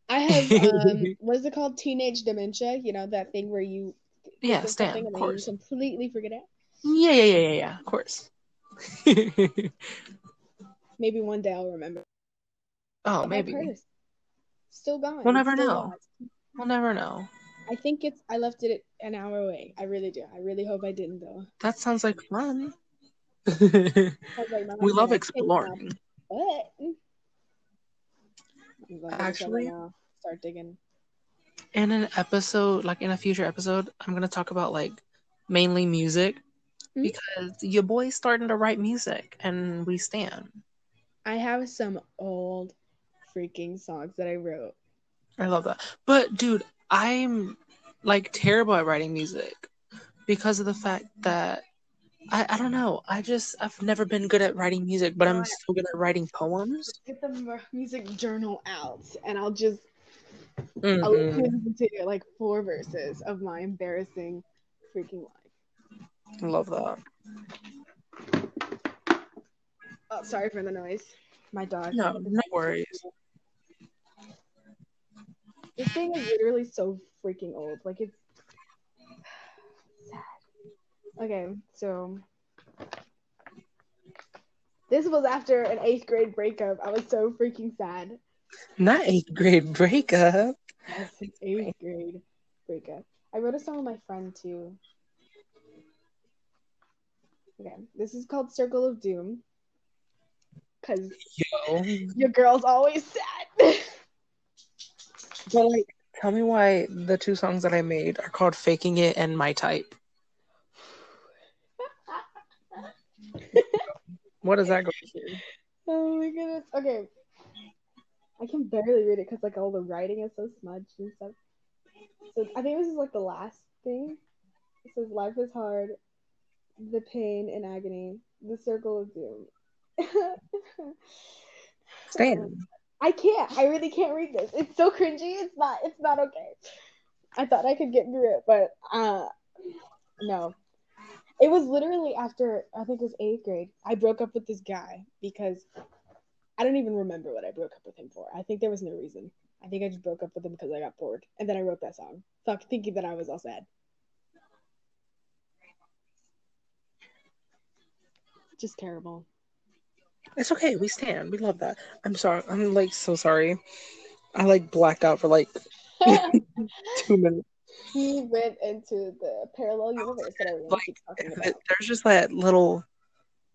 I have um, what is it called? Teenage dementia. You know that thing where you
Yeah, Stan,
something
of
and then you
course.
completely forget it.
Yeah, yeah, yeah, yeah, yeah. Of course.
Maybe one day I'll remember.
oh,
But
maybe.
still gone.
We'll never
still
know.
lost.
We'll never know.
I think it's. I left it an hour away. I really do. I really hope I didn't though.
That sounds like fun.
I was like, my
we love
gonna take me out,
exploring.
But I'm going to
Actually-
now. start digging.
in an episode like in a future episode i'm gonna talk about like mainly music
Mhm.
because your boy's starting to write music and we stand
I have some old freaking songs that I wrote.
i love that but dude i'm like terrible at writing music because of the fact that I, I don't know i just i've never been good at writing music but i'm so good at writing poems
Get the music journal out, and I'll just
Mhm.
I'll listen to like four verses of my embarrassing freaking life.
Love that
Oh, sorry for the noise. My dog.
no no worries
This thing is literally so freaking old. Like it's sad. Okay, so this was after an eighth grade breakup. I was so freaking sad.
not eighth grade breakup
Yes, eighth grade breakup. I wrote a song with my friend too. Okay, this is called Circle of Doom. Cause
yo
your girl's always sad.
But like, tell me why the two songs that I made are called "Faking It" and "My Type." What does that go to?
oh my goodness. Okay. I can barely read it because like all the writing is so smudged and stuff. So I think this is like the last thing. It says life is hard, the pain and agony, the circle of doom.
Stand.
I can't. I really can't read this. It's so cringy. It's not. It's not okay. I thought I could get through it, but uh, no. It was literally after I think it was eighth grade. I broke up with this guy because I don't even remember what I broke up with him for. I think there was no reason. I think I just broke up with him because I got bored, and then I wrote that song. Fuck, thinking that I was all sad. Just terrible.
It's okay. We stand. We love that. I'm sorry. I'm like so sorry. I like blacked out for like two minutes.
he went into the parallel universe that everyone
Like,
keeps talking about.
There's just that little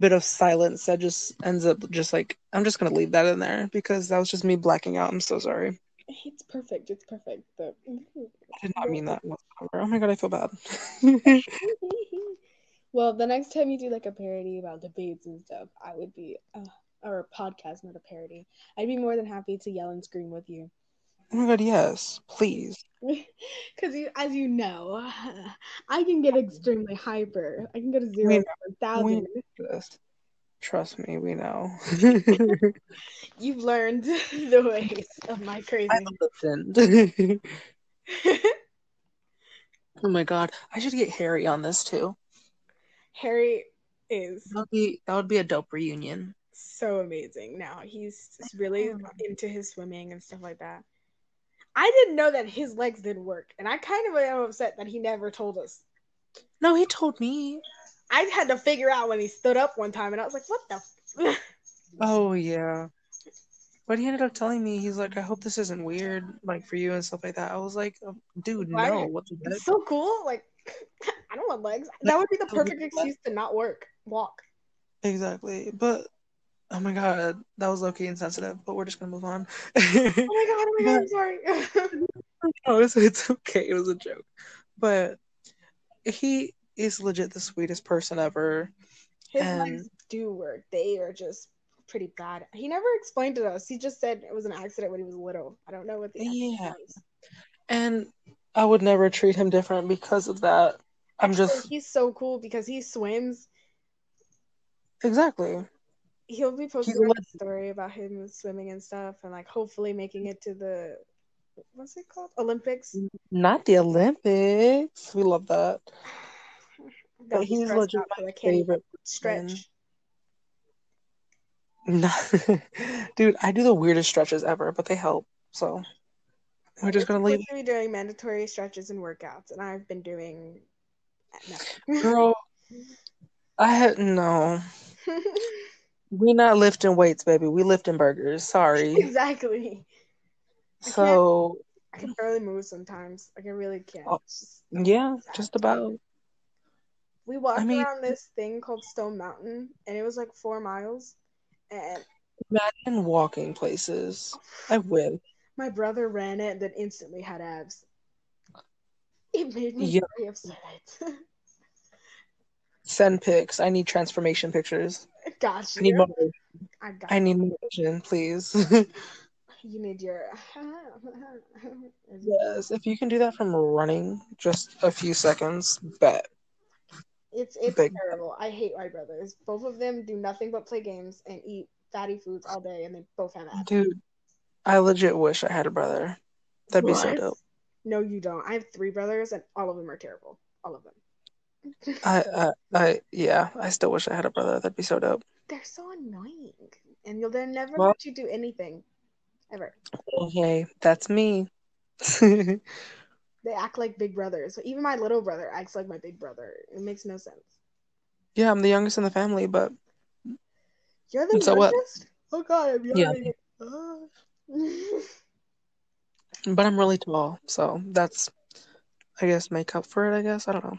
bit of silence that just ends up just like I'm just gonna leave that in there because that was just me blacking out. I'm so sorry.
It's perfect. It's perfect. But
I did not mean that whatsoever. Oh my god, I feel bad.
well, the next time you do like a parody about debates and stuff, I would be, uh, or a podcast, not a parody. I'd be more than happy to yell and scream with you.
oh my god, yes, please.
Because you, as you know, I can get extremely hyper. I can go to zero
We-
to thousand.
Trust me, we know.
You've learned the ways of my crazy.
I listened. oh my god, I should get Harry on this too.
Harry is
That would be that would be a dope reunion.
so amazing now. He's really into his swimming and stuff like that. I didn't know that his legs didn't work, and I kind of am upset that he never told us.
No, he told me.
I had to figure out when he stood up one time, and I was like, "What the?" F-?
Oh yeah. But he ended up telling me he's like, I hope this isn't weird, like for you and stuff like that. I was like, oh, dude,
Why?
no, what the heck?
It's so cool. Like, I don't want legs. That would be the perfect excuse to not work, walk.
Exactly. But oh my god, that was low key insensitive. But we're just gonna move on.
Oh my god! Oh my god! I'm sorry.
no, it's, it's okay. It was a joke. But he is legit the sweetest person ever.
His
And-
legs do work. They are just pretty bad. He never explained to us. He just said it was an accident when he was little. I don't know what the
Yeah.
was.
And I would never treat him different because of that. I'm just
he's so cool because he swims.
exactly.
He'll be posting
a
story about him swimming and stuff, and like hopefully making it to the what's it called Olympics.
Not the Olympics. We love that. But he's legit my
I can't even
favorite.
stretch.
No, dude, I do the weirdest stretches ever, but they help. So we're just gonna
We're
leave.
to be doing mandatory stretches and workouts, and I've been doing
Girl, I had no. We not lifting weights, baby. We lifting burgers. Sorry.
exactly.
So
I can barely move sometimes. Like I really can't.
Oh.
Just-
yeah, just about.
we walked
I mean-
around this thing called Stone Mountain, and it was like four miles. And
Imagine walking places. I would.
my brother ran it and then instantly had abs. It made me
Yeah.
very upset.
Send pics. I need transformation pictures.
Got
I need motivation.
I got
I need motivation, please.
you. Need your.
yes, if you can do that from running, just a few seconds, bet.
It's it's
Big.
terrible. I hate my brothers. Both of them do nothing but play games and eat fatty foods all day, and they both have abs.
Dude, I legit wish I had a brother. That'd be so dope.
No, you don't. I have three brothers, and all of them are terrible. All of them.
I, I, I, yeah, I still wish I had a brother. That'd be so dope.
They're so annoying, and you'll they'll never
Well-
let you do anything, ever.
Okay, that's me.
They act like big brothers. Even my little brother acts like my big brother. It makes no sense.
yeah, I'm the youngest in the family, but
You're the
So what?
Oh God, I'm young. Yeah.
But I'm really tall, so that's, I guess, make up for it. I guess I don't know.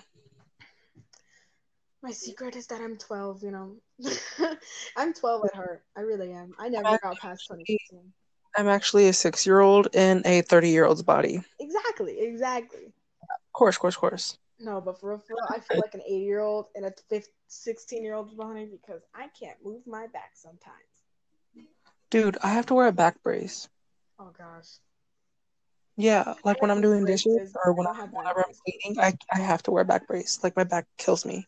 My secret is that I'm 12, you know. I'm 12 at heart. I really am. I never got past 2016.
I'm actually a six-year-old in a thirty-year-old's body.
Exactly, exactly.
Of course, course, course.
No, but for real, for real, I feel like an 80 year old and a 16 year old body because I can't move my back sometimes.
Dude, I have to wear a back brace. Oh, Yeah, like when I'm doing dishes or when
back
whenever I'm cleaning, I I have to wear back brace. Like my back kills me.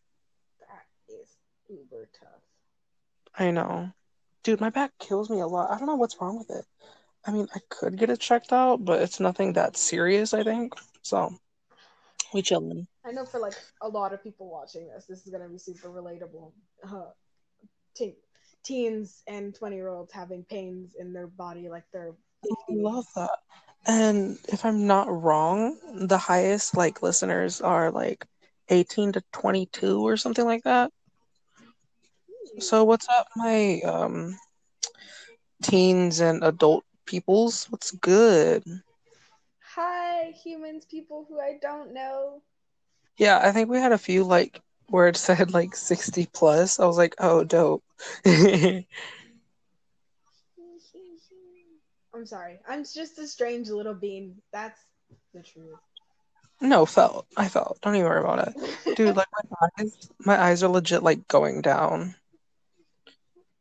That is uber tough.
I know. Dude, my back kills me a lot. I don't know what's wrong with it. I mean, I could get it checked out, but it's nothing that serious, I think. So, we chilling.
I know for like a lot of people watching this, this is gonna be super relatable. Uh, teen, teens and twenty year olds having pains in their body, like they're.
I love that. And if I'm not wrong, the highest like listeners are like 18 to 22 or something like that. So what's up, my um teens and adult peoples? What's good?
Hi, humans, people who I don't know.
Yeah, I think we had a few like where it said like 60 plus. I was like, oh, dope.
I'm sorry. I'm just a strange little bean. That's the truth.
no, felt. I felt. Don't even worry about it. Dude, like my eyes, my eyes are legit like going down.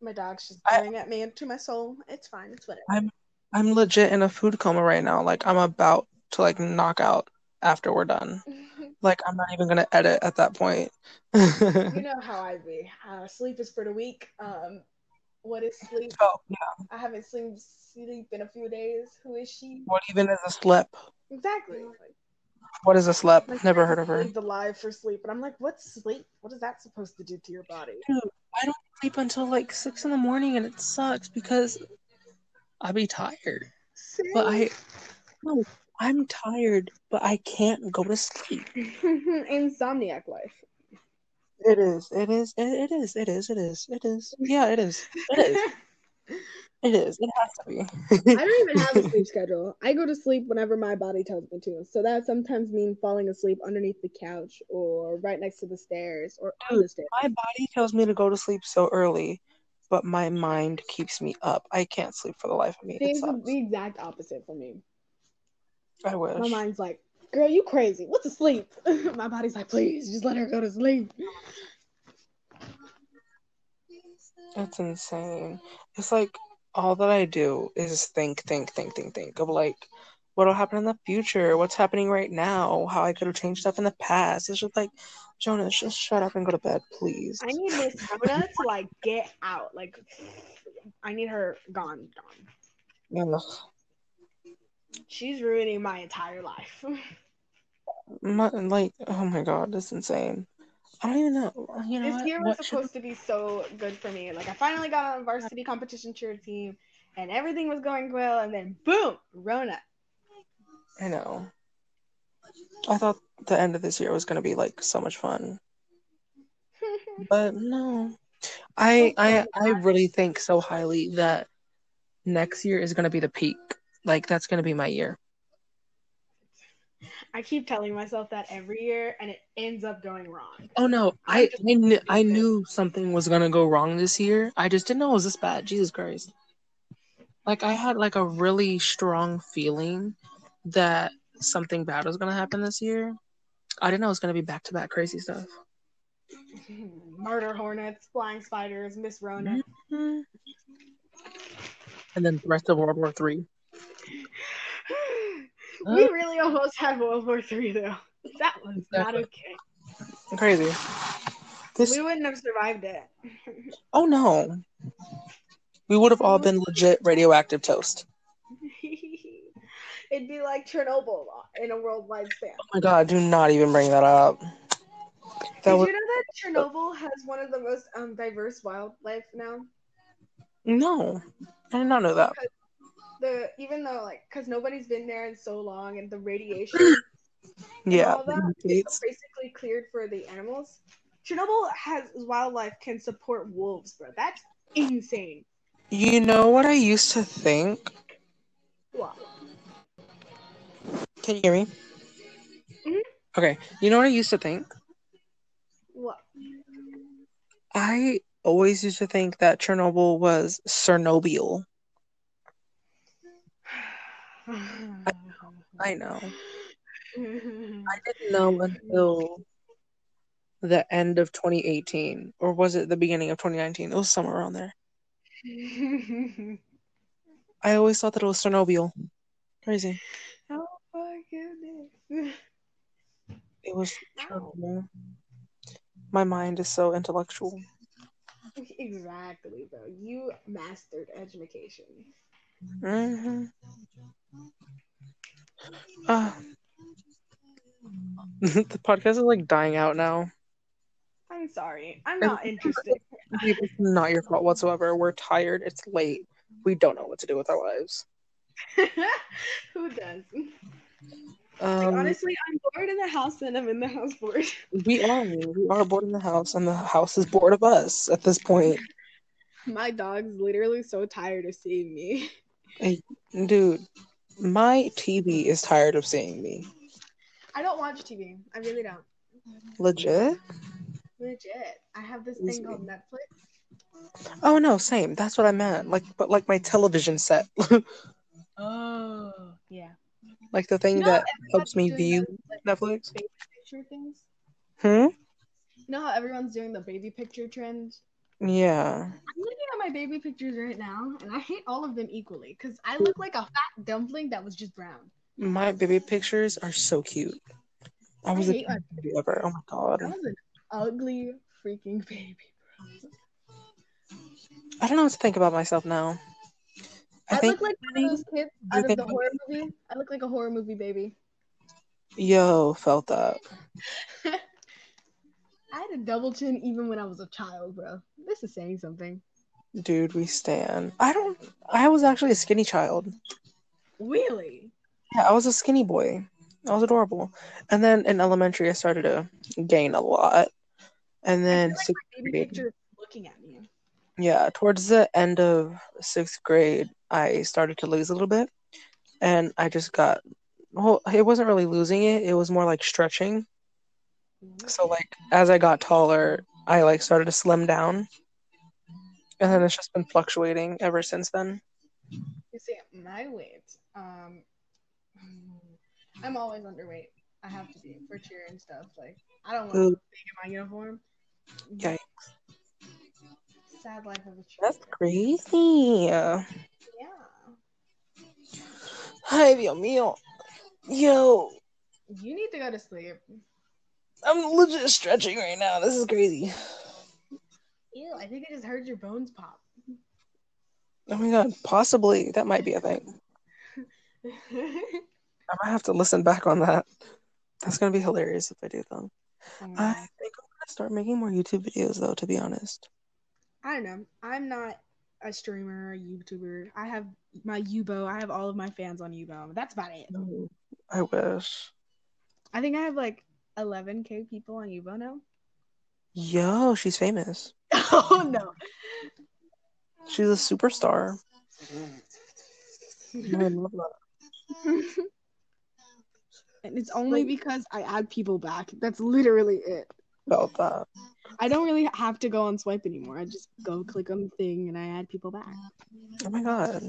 My dog's just
I-
staring at me into my soul. It's fine. It's whatever.
I'm I'm legit in a food coma right now. Like I'm about to like knock out after we're done. Like I'm not even gonna edit at that point.
you know how I be. Uh, sleep is for the weak. Um, what is sleep?
Oh, yeah.
I haven't seen sleep in a few days. Who is she?
What even is a slip?
Exactly. Like,
What is a slip?
my
Never heard of her.
The alive for sleep, and I'm like, what's sleep? What is that supposed to do to your body?
Dude, I don't sleep until like six in the morning, and it sucks because I be tired. But I, no, I'm tired, but I can't go to sleep.
insomniac life.
It is. It is. It, it is. It is. It is. It is. Yeah, it is. It is. It is. It has to be.
I don't even have a sleep schedule. I go to sleep whenever my body tells me to. So that sometimes means falling asleep underneath the couch or right next to the stairs or on the stairs.
my body tells me to go to sleep so early, but my mind keeps me up. I can't sleep for the life of me. It's
the exact opposite for me.
I wish.
My mind's like, girl, you crazy. What's asleep? my body's like, please, just let her go to sleep.
That's insane. It's like all that I do is think, think, think, think, think of like what'll happen in the future, what's happening right now, how I could have changed stuff in the past. It's just like, Jonas, just shut up and go to bed, please.
I need Miss Rona to like get out. Like, I need her gone, gone.
Ugh.
She's ruining my entire life.
My, like, oh my god, that's insane. I don't even know. You know
this
what?
year was
What should-
supposed to be so good for me. Like I finally got on a varsity competition cheer team, and everything was going well. And then boom, Rona.
I know. I thought the end of this year was gonna be like so much fun, but no. I I I really think so highly that next year is gonna be the peak. Like that's gonna be my year.
I keep telling myself that every year, and it ends up going wrong.
Oh no, I I knew, I knew something was gonna go wrong this year. I just didn't know it was this bad. Jesus Christ! Like I had like a really strong feeling that something bad was gonna happen this year. I didn't know it was gonna be back to back crazy stuff.
Murder hornets, flying spiders, Miss Rona.
Mhm. And then the rest of World War Three.
We really almost had World War Three though. That was not okay.
Crazy. This.
We wouldn't have survived it.
Oh no. We would have all been legit radioactive toast.
It'd be like Chernobyl in a worldwide span.
Oh my god! Do not even bring that up. That
Did
was
you know that Chernobyl has one of the most um, diverse wildlife now?
no. I did not know that.
The even though like because nobody's been there in so long and the radiation and
Yeah.
that
It's-
basically cleared for the animals. Chernobyl has wildlife can support wolves, bro. That's insane.
You know what I used to think?
what
Can you hear me?
Mhm.
Okay. You know what I used to think?
What?
I always used to think that Chernobyl was Chernobyl. I know. I didn't know until the end of 2018, or was it the beginning of 2019? It was somewhere around there. I always thought that it was Chernobyl. Crazy. Oh my goodness. It was terrible. My mind is so intellectual.
Exactly, bro. You mastered education.
hmm Uh, the podcast is like dying out now.
I'm sorry. I'm not interested.
It's not your fault whatsoever. We're tired. It's late. We don't know what to do with our lives.
Who does?
Um,
Like, honestly, I'm bored in the house and I'm in the house bored.
we are. We are bored in the house, and the house is bored of us at this point.
My dog's literally so tired of seeing me.
Dude, my TV is tired of seeing me.
I don't watch TV. I really don't.
Legit?
Legit. I have this thing called Netflix.
Oh no, same. That's what I meant. Like, but like my television set,
Oh, yeah.
like the thing
You know
that helps me view
like,
Netflix.
baby picture things.
Hmm.
You know how everyone's doing the baby picture trend?
Yeah.
I'm looking at my baby pictures right now, and I hate all of them equally because I look like a fat dumpling that was just brown.
My baby pictures are so cute. I
I
was the
hate my
cutest baby ever. Oh my god.
That was an ugly freaking baby.
I don't know what to think about myself now. I,
I,
think
look like one of those kids out of the horror movie. I look like a horror movie baby.
yo felt that.
I had a double chin even when I was a child, bro. This is saying something.
Dude, we stand. I don't. I was actually a skinny child.
Really?
Yeah, I was a skinny boy. I was adorable. And then in elementary, I started to gain a lot. And then
like
sixth grade,
picture looking at me.
yeah, towards the end of sixth grade, I started to lose a little bit. And I just got, well, it wasn't really losing it. It was more like stretching. So like as I got taller, I like started to slim down. And then it's just been fluctuating ever since then.
You see, my weight. Um, I'm always underweight. I have to be for cheer and stuff. Like I don't want to be in my uniform.
Yikes.
Sad life of a cheer.
That's crazy.
Yeah.
Ay, Dios mío. Yo,
You need to go to sleep.
I'm legit stretching right now. This is crazy.
Ew, I think I just heard your bones pop.
Oh my god, possibly that might be a thing. I might have to listen back on that. That's gonna be hilarious if I do though. I think I'm gonna start making more YouTube videos though, to be honest.
I don't know. I'm not a streamer, a YouTuber. I have my Yubo. I have all of my fans on Yubo. That's about it.
I wish.
I think I have like 11k people on Yubo now.
Yo, she's famous.
oh no.
She's a superstar. I love that.
and it's only because I add people back. That's literally it.
Felt that.
I don't really have to go on swipe anymore. I just go click on the thing and I add people back.
Oh my god.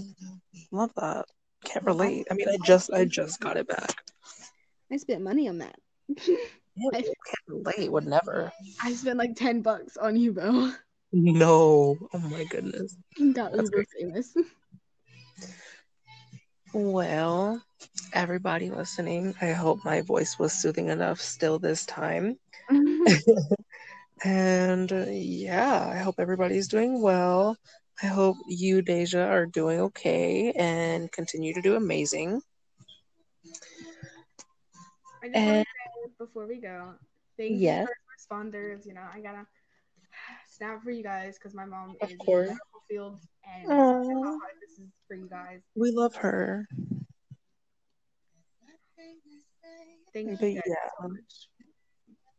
Love that. Can't relate. I mean I just I just got it back.
I spent money on that. I-
relate. Would never.
I spent like 10 bucks on Yubo.
No. Oh my goodness.
Got
That's
Uber famous.
Well, everybody listening, I hope my voice was soothing enough still this time. And uh, yeah, I hope everybody's doing well. I hope you, Deja, are doing okay and continue to do amazing.
I just say before we go, thank
Yes.
you for responders. You know, I gotta snap for you guys because my mom
Of
is
course.
in the medical field, and
Aw.
this is for you guys.
We love her.
Thank
But
you guys
yeah.
so much.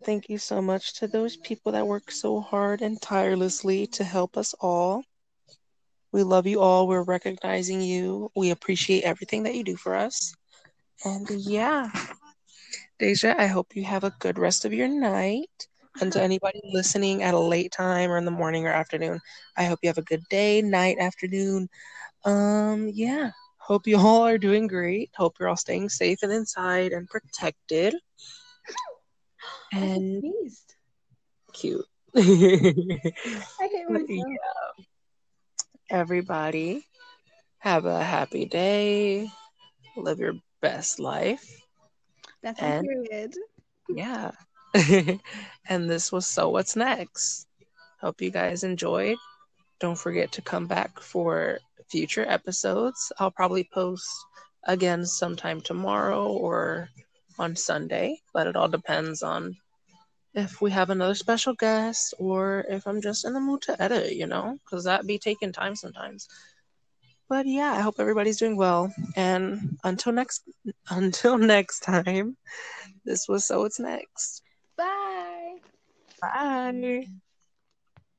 Thank you so much to those people that work so hard and tirelessly to help us all. We love you all. We're recognizing you. We appreciate everything that you do for us. And yeah, Deja, I hope you have a good rest of your night. And to anybody listening at a late time or in the morning or afternoon, I hope you have a good day, night, afternoon. Um, yeah. Hope you all are doing great. Hope you're all staying safe and inside and protected. And
sneezed.
cute.
I hate
But
myself.
yeah. Everybody, have a happy day. Live your best life.
That's
and-
period.
yeah. and this was So What's Next. Hope you guys enjoyed. Don't forget to come back for future episodes. I'll probably post again sometime tomorrow or on Sunday, but it all depends on if we have another special guest or if I'm just in the mood to edit, you know, because that be taking time sometimes. But yeah, I hope everybody's doing well. And until next until next time, this was So What's Next.
Bye.
Bye.